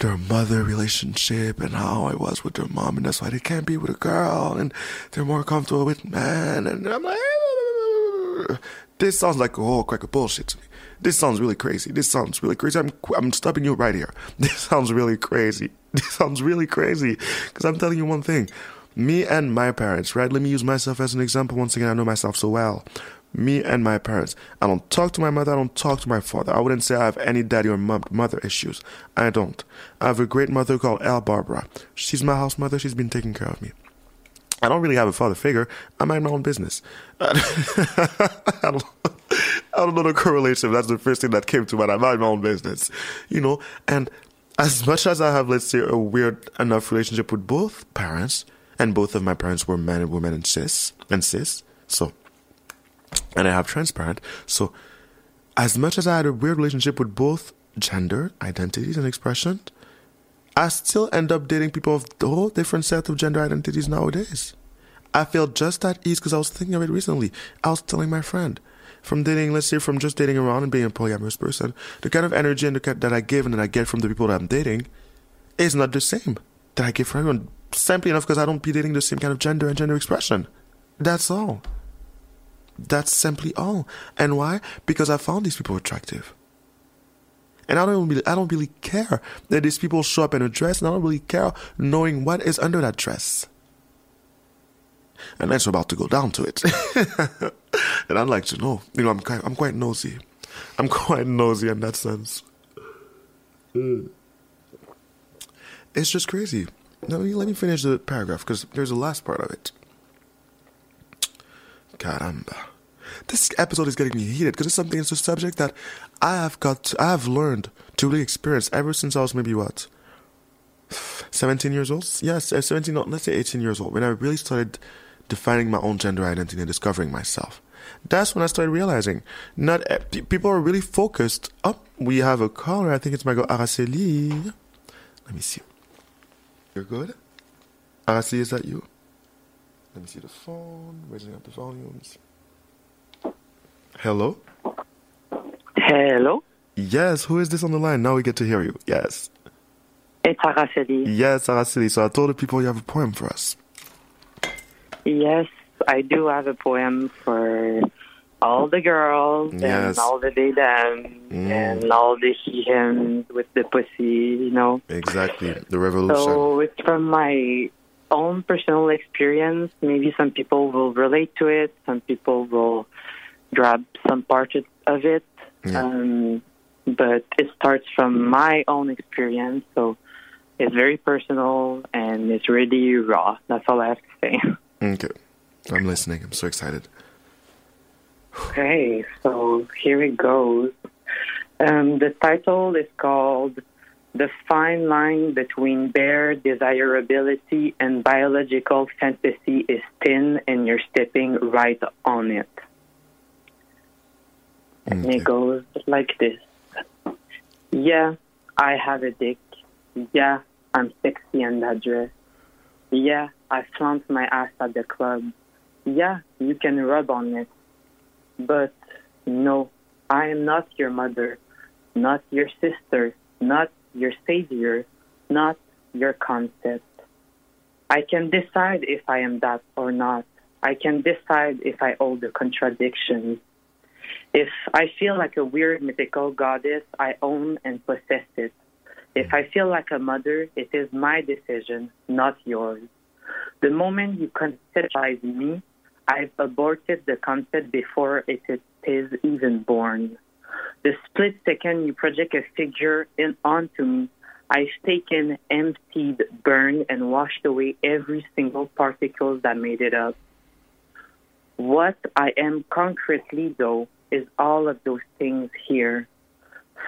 [SPEAKER 1] their mother relationship and how I was with their mom, and that's why they can't be with a girl, and they're more comfortable with men. And I'm like, ah. this sounds like a whole crack of bullshit to me. This sounds really crazy. This sounds really crazy. I'm I'm stopping you right here. *laughs* This sounds really crazy. *laughs* This sounds really crazy because I'm telling you one thing. Me and my parents, right? Let me use myself as an example. Once again, I know myself so well me and my parents. I don't talk to my mother, I don't talk to my father. I wouldn't say I have any daddy or mother issues. I don't. I have a great mother called Al Barbara. She's my house mother, she's been taking care of me. I don't really have a father figure. I mind my own business. *laughs* I don't, I don't know the correlation. That's the first thing that came to mind. I mind my own business. You know, and as much as I have, let's say, a weird enough relationship with both parents, and both of my parents were men and women and cis, and cis, so and I have transparent. So, as much as I had a weird relationship with both gender identities and expression, I still end up dating people of the whole different set of gender identities nowadays. I feel just at ease because I was thinking of it recently. I was telling my friend from dating, let's say, from just dating around and being a polyamorous person, the kind of energy and the, that I give and that I get from the people that I'm dating is not the same that I get from everyone. Simply enough because I don't be dating the same kind of gender and gender expression. That's all. That's simply all. And why? Because I found these people attractive. And I don't really, I don't really care that these people show up in a dress, and I don't really care knowing what is under that dress. And that's about to go down to it. *laughs* and I'd like to know. You know, I'm quite, I'm quite nosy. I'm quite nosy in that sense. Mm. It's just crazy. Me, let me finish the paragraph because there's the last part of it. Caramba. This episode is getting me heated because it's something, it's a subject that I have got, to, I have learned to really experience ever since I was maybe what? 17 years old? Yes, uh, 17, let's say 18 years old, when I really started defining my own gender identity and discovering myself. That's when I started realizing not people are really focused. Oh, we have a caller. I think it's my girl Araceli. Let me see. You're good? Araceli, is that you? Let me see the phone, raising up the volumes. Hello?
[SPEAKER 2] Hello?
[SPEAKER 1] Yes, who is this on the line? Now we get to hear you. Yes.
[SPEAKER 2] It's Araceli.
[SPEAKER 1] Yes, Araceli. So I told the people you have a poem for us.
[SPEAKER 2] Yes, I do have a poem for all the girls
[SPEAKER 1] yes.
[SPEAKER 2] and all the they them mm. and all the he him with the pussy, you know.
[SPEAKER 1] Exactly. The revolution.
[SPEAKER 2] So it's from my own personal experience. Maybe some people will relate to it. Some people will grab some part of it. Yeah. Um, but it starts from my own experience. So it's very personal and it's really raw. That's all I have to say. *laughs*
[SPEAKER 1] Okay. I'm listening. I'm so excited.
[SPEAKER 2] Okay, so here it goes. Um, the title is called the fine line between bare desirability and biological fantasy is thin and you're stepping right on it. Okay. And it goes like this. Yeah, I have a dick. Yeah, I'm sexy in that dress. Yeah, I flaunt my ass at the club. Yeah, you can rub on it. But no, I am not your mother, not your sister, not your savior, not your concept. I can decide if I am that or not. I can decide if I hold the contradictions. If I feel like a weird mythical goddess, I own and possess it. If I feel like a mother, it is my decision, not yours. The moment you conceptualize me, I've aborted the concept before it is even born. The split second you project a figure in onto me, I've taken, emptied, burned, and washed away every single particle that made it up. What I am concretely, though, is all of those things here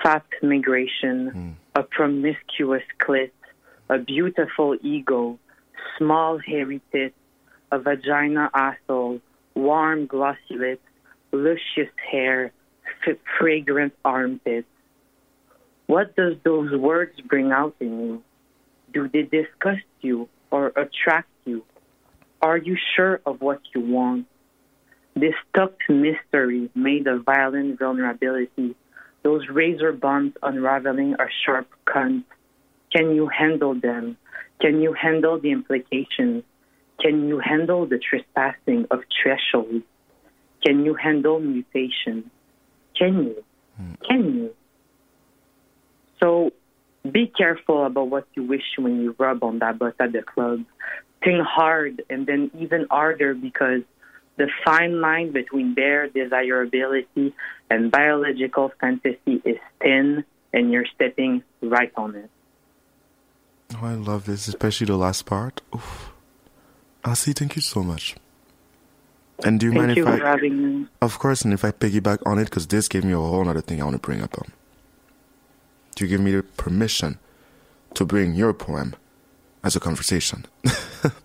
[SPEAKER 2] fat migration, mm. a promiscuous clit, a beautiful ego, small hairy tits, a vagina asshole, warm glossy lips, luscious hair, f- fragrant armpits. What does those words bring out in you? Do they disgust you or attract you? Are you sure of what you want? This tucked mystery made of violent vulnerability, those razor bonds unraveling are sharp cunt. Can you handle them? Can you handle the implications? Can you handle the trespassing of thresholds? Can you handle mutation? Can you? Mm. Can you? So be careful about what you wish when you rub on that butt at the club. Think hard and then even harder because the fine line between bare desirability and biological fantasy is thin and you're stepping right on it.
[SPEAKER 1] Oh, I love this, especially the last part. Oof. Asi, thank you so much. And do you
[SPEAKER 2] thank
[SPEAKER 1] mind
[SPEAKER 2] you
[SPEAKER 1] if
[SPEAKER 2] for
[SPEAKER 1] I?
[SPEAKER 2] Having me.
[SPEAKER 1] Of course, and if I piggyback on it, because this gave me a whole other thing I want to bring up on. Do you give me the permission to bring your poem as a conversation? *laughs*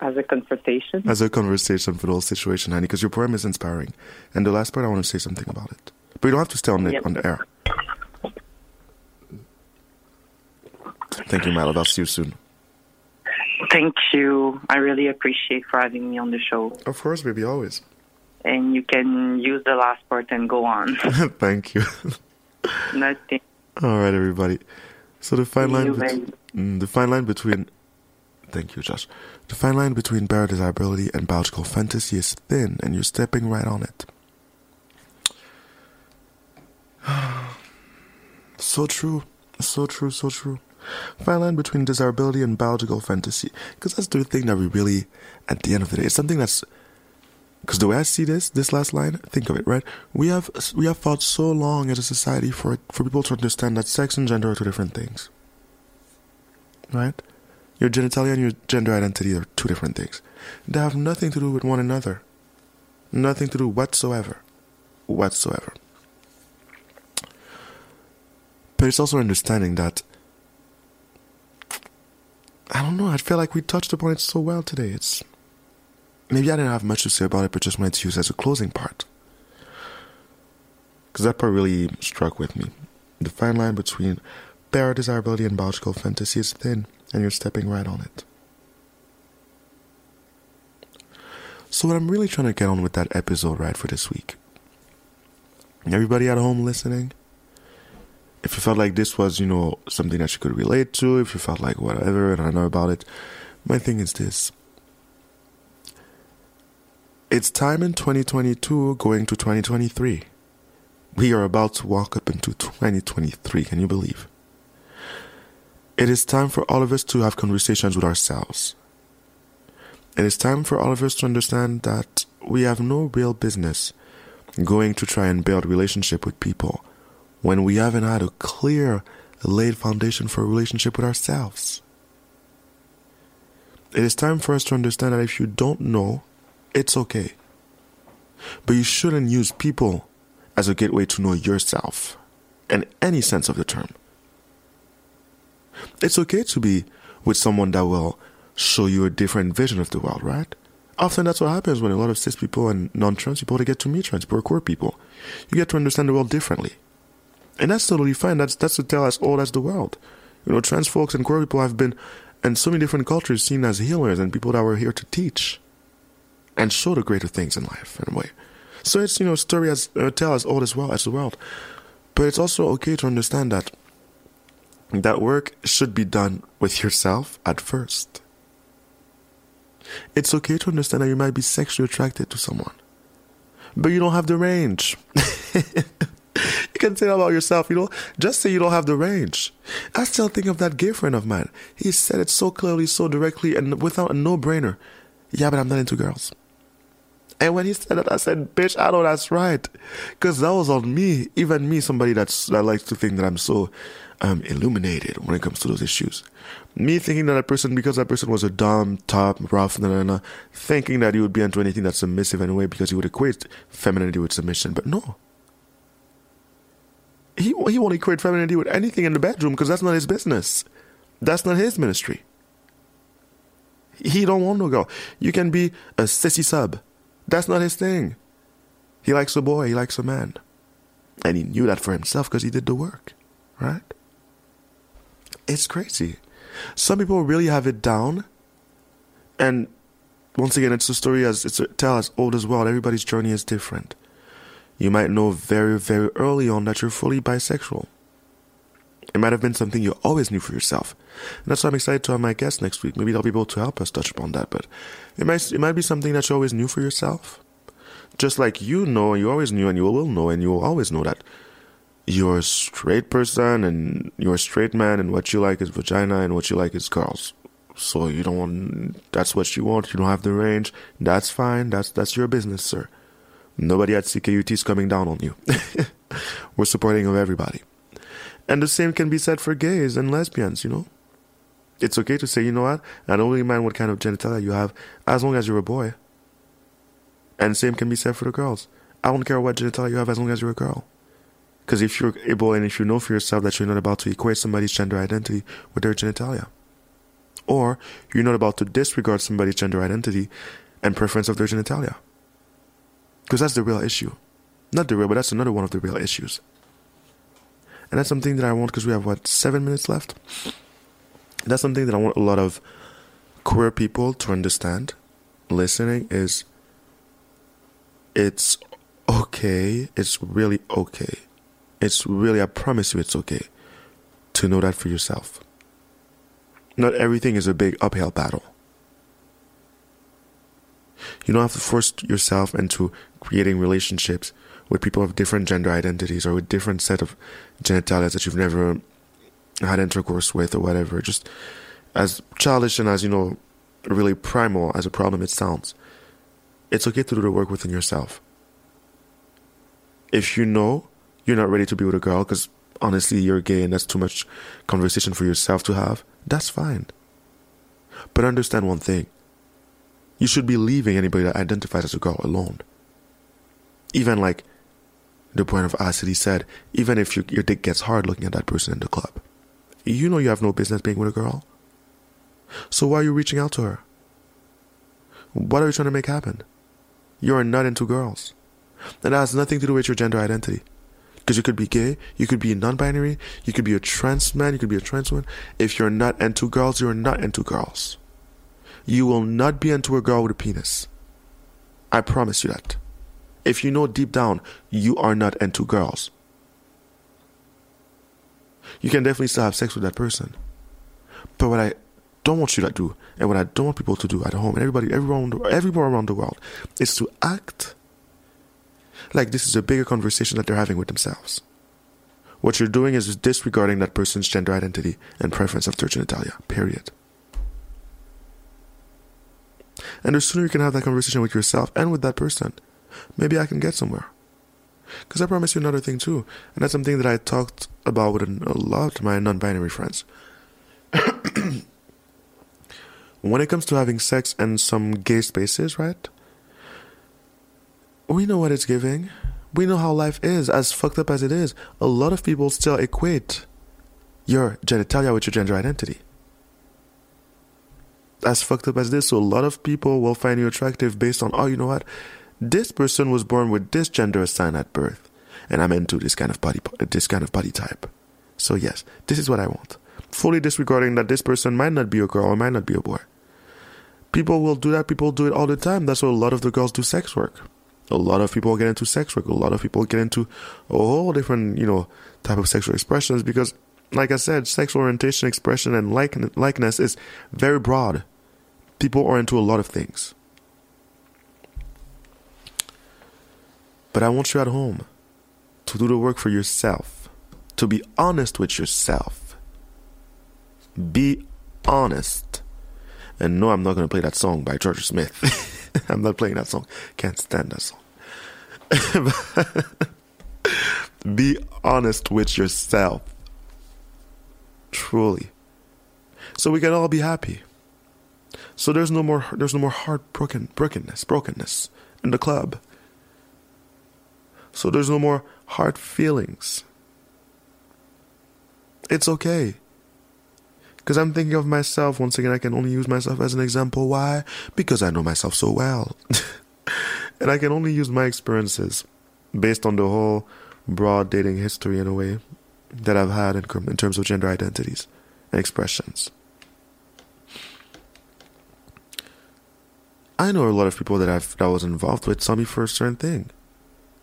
[SPEAKER 2] as a conversation?
[SPEAKER 1] As a conversation for the whole situation, honey, because your poem is inspiring. And the last part, I want to say something about it. But you don't have to stay on,
[SPEAKER 2] Yep.
[SPEAKER 1] on the air. Thank you, my love. I'll see you soon.
[SPEAKER 2] Thank you. I really appreciate for having me on the show.
[SPEAKER 1] Of course, baby, always.
[SPEAKER 2] And you can use the last part and go on. *laughs*
[SPEAKER 1] Thank you.
[SPEAKER 2] Nothing.
[SPEAKER 1] All right, everybody. So the fine line,
[SPEAKER 2] You
[SPEAKER 1] bet- mm, the fine line between, thank you, Josh. The fine line between bare desirability and biological fantasy is thin, and you're stepping right on it. *sighs* so true, so true, so true. Fine line between desirability and biological fantasy, because that's the thing that we really, at the end of the day, it's something that's because the way I see this, this last line, think of it, right? We have we have fought so long as a society for for people to understand that sex and gender are two different things, right? Your genitalia and your gender identity are two different things. They have nothing to do with one another, nothing to do whatsoever, whatsoever. But it's also understanding that I don't know. I feel like we touched upon it so well today. It's maybe I didn't have much to say about it, but just wanted to use as a closing part. Because that part really struck with me. The fine line between bare desirability and biological fantasy is thin, and you're stepping right on it. So, what I'm really trying to get on with that episode, right, for this week. Everybody at home listening, if you felt like this was, you know, something that you could relate to, if you felt like whatever, and I know about it, my thing is this. It's time in 2022 going to 2023. We are about to walk up into 2023, can you believe? It is time for all of us to have conversations with ourselves. It is time for all of us to understand that we have no real business going to try and build relationship with people when we haven't had a clear laid foundation for a relationship with ourselves. It is time for us to understand that if you don't know, it's okay. But you shouldn't use people as a gateway to know yourself in any sense of the term. It's okay to be with someone that will show you a different vision of the world, right? Often that's what happens when a lot of cis people and non-trans people they get to meet trans people or queer people. You get to understand the world differently. And that's totally fine. That's that's to tell us all as the world. You know, trans folks and queer people have been in so many different cultures seen as healers and people that were here to teach and show the greater things in life in a way. So it's you know story as uh, tell as old as well as the world, but it's also okay to understand that that work should be done with yourself at first. It's okay to understand that you might be sexually attracted to someone, but you don't have the range. *laughs* you can say that about yourself, you know. Just say you don't have the range. I still think of that gay friend of mine. He said it so clearly, so directly, and without a no-brainer. Yeah, but I'm not into girls. And when he said that, I said, "Bitch, I know that's right," because that was on me. Even me, somebody that's that likes to think that I'm so um, illuminated when it comes to those issues. Me thinking that a person, because that person was a dumb, tough, rough, nah, nah, nah, thinking that he would be into anything that's submissive anyway because he would equate femininity with submission. But no. He, he won't equate femininity with anything in the bedroom because that's not his business. That's not his ministry. He don't want no girl. You can be a sissy sub. That's not his thing. He likes a boy. He likes a man. And he knew that for himself because he did the work. Right? It's crazy. Some people really have it down. And once again, it's a story as it's a tale as old as well. Everybody's journey is different. You might know very, very early on that you're fully bisexual. It might have been something you always knew for yourself. And that's why I'm excited to have my guest next week. Maybe they'll be able to help us touch upon that. But it might it might be something that you always knew for yourself. Just like you know, you always knew and you will know and you will always know that you're a straight person and you're a straight man and what you like is vagina and what you like is girls. So you don't want that's what you want, you don't have the range, that's fine, that's that's your business, sir. Nobody at CKUT is coming down on you. *laughs* We're supporting of everybody. And the same can be said for gays and lesbians, you know? It's okay to say, you know what, I don't really mind what kind of genitalia you have, as long as you're a boy. And same can be said for the girls. I don't care what genitalia you have as long as you're a girl. Because if you're able and if you know for yourself that you're not about to equate somebody's gender identity with their genitalia, or you're not about to disregard somebody's gender identity and preference of their genitalia. Because that's the real issue. Not the real, but that's another one of the real issues. And that's something that I want because we have, what, seven minutes left? That's something that I want a lot of queer people to understand listening is it's okay. It's really okay it's really, I promise you, it's okay to know that for yourself. Not everything is a big uphill battle. You don't have to force yourself into creating relationships with people of different gender identities or with different set of genitalia that you've never had intercourse with or whatever. Just as childish and as, you know, really primal as a problem it sounds, it's okay to do the work within yourself. If you know you're not ready to be with a girl because honestly you're gay and that's too much conversation for yourself to have, that's fine. But understand one thing you should be leaving anybody that identifies as a girl alone. Even like the point of acid, he said, even if you, your dick gets hard looking at that person in the club, you know you have no business being with a girl. So why are you reaching out to her? What are you trying to make happen? You're not into girls. And that has nothing to do with your gender identity. Because you could be gay, you could be non-binary, you could be a trans man, you could be a trans woman. If you're not into girls, you're not into girls. You will not be into a girl with a penis. I promise you that. If you know deep down you are not into girls, you can definitely still have sex with that person. But what I don't want you to do, and what I don't want people to do at home, and everybody, everyone, everywhere around the world, is to act like this is a bigger conversation that they're having with themselves. What you're doing is disregarding that person's gender identity and preference of their genitalia, period. And the sooner you can have that conversation with yourself and with that person, maybe I can get somewhere. Because I promise you another thing too, and that's something that I talked about with a lot of my non binary friends. *clears throat* when it comes to having sex in some gay spaces, right? We know what it's giving. We know how life is, as fucked up as it is. A lot of people still equate your genitalia with your gender identity. As fucked up as this, so a lot of people will find you attractive based on, oh, you know what? This person was born with this gender assigned at birth, and I'm into this kind of body, this kind of body type. So yes, this is what I want. fully disregarding that this person might not be a girl or might not be a boy. People will do that. People do it all the time. That's why a lot of the girls do sex work. A lot of people get into sex work. A lot of people get into a whole different, you know, type of sexual expressions because, like I said, sexual orientation, expression, and like, likeness is very broad. People are into a lot of things. But I want you at home to do the work for yourself, to be honest with yourself. Be honest. And no, I'm not going to play that song by Jorja Smith. *laughs* I'm not playing that song. Can't stand that song. *laughs* Be honest with yourself. Truly. So we can all be happy. So there's no more there's no more heartbroken brokenness, brokenness in the club. So there's no more hard feelings. It's okay. Because I'm thinking of myself. Once again, I can only use myself as an example. Why? Because I know myself so well. *laughs* and I can only use my experiences based on the whole broad dating history in a way that I've had in, in terms of gender identities and expressions. I know a lot of people that I've that I was involved with saw me for a certain thing.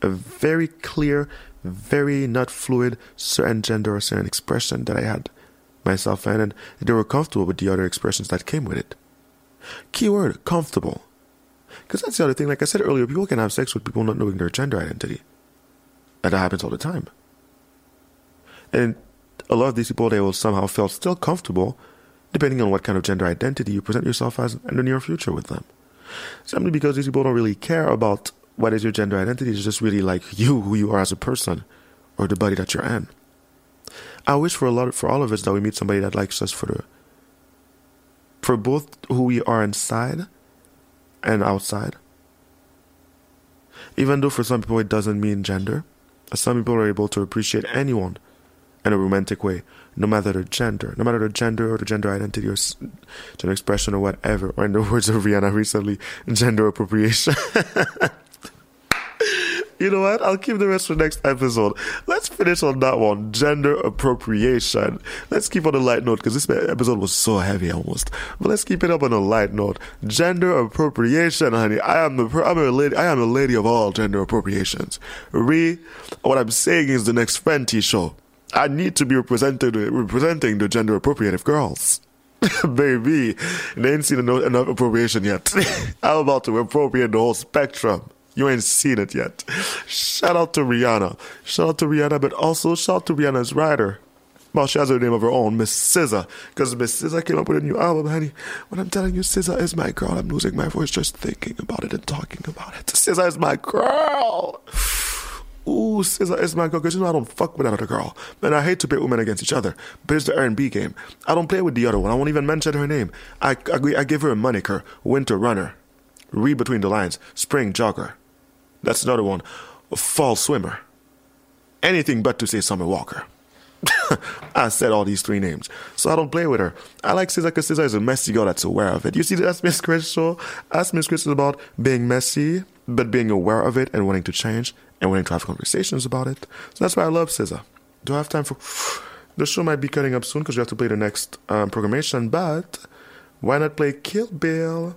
[SPEAKER 1] A very clear, very not fluid certain gender or certain expression that I had myself in, and they were comfortable with the other expressions that came with it. Keyword comfortable. Because that's the other thing, like I said earlier, people can have sex with people not knowing their gender identity. And that happens all the time. And a lot of these people, they will somehow feel still comfortable, depending on what kind of gender identity you present yourself as in the near future with them. Simply because these people don't really care about what is your gender identity, it's just really like you, who you are as a person, or the body that you're in. I wish for a lot of, for all of us that we meet somebody that likes us for the for both who we are inside and outside. Even though for some people it doesn't mean gender, some people are able to appreciate anyone in a romantic way, no matter the gender, no matter the gender or the gender identity or gender expression or whatever. Or in the *laughs* words of Rihanna recently, gender appropriation. *laughs* You know what? I'll keep the rest for next episode. Let's finish on that one. Gender appropriation. Let's keep on a light note because this episode was so heavy almost. But let's keep it up on a light note. Gender appropriation, honey. I am the I'm a lady. I am a lady of all gender appropriations. Re, what I'm saying is the next Fenty show. I need to be representing representing the gender appropriative girls. *laughs* Baby, they ain't seen enough, enough appropriation yet. *laughs* I'm about to appropriate the whole spectrum. You ain't seen it yet. Shout out to Rihanna. Shout out to Rihanna, but also shout out to Rihanna's writer. Well, she has her name of her own, Miss SZA. Because Miss SZA came up with a new album, honey. When I'm telling you, SZA is my girl, I'm losing my voice just thinking about it and talking about it. SZA is my girl. Ooh, SZA is my girl. Because you know I don't fuck with that other girl. Man, I hate to pit women against each other. But it's the R&B game. I don't play with the other one. I won't even mention her name. I, I, I give her a moniker. Winter Runner. Read between the lines. Spring Jogger. That's another one. Fall swimmer. Anything but to say Summer Walker. *laughs* I said all these three names. So I don't play with her. I like SZA because SZA is a messy girl that's aware of it. You see, that's Miss show. Ask Miss Chris is about being messy, but being aware of it and wanting to change and wanting to have conversations about it. So that's why I love SZA. Do I have time for. *sighs* The show might be cutting up soon because we have to play the next um, programmation, but why not play Kill Bill?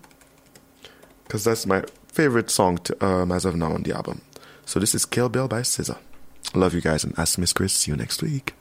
[SPEAKER 1] Because that's my favorite song to, um, as of now on the album. So this is Kill Bill by SZA. Love you guys and ask Miss Chris. See you next week.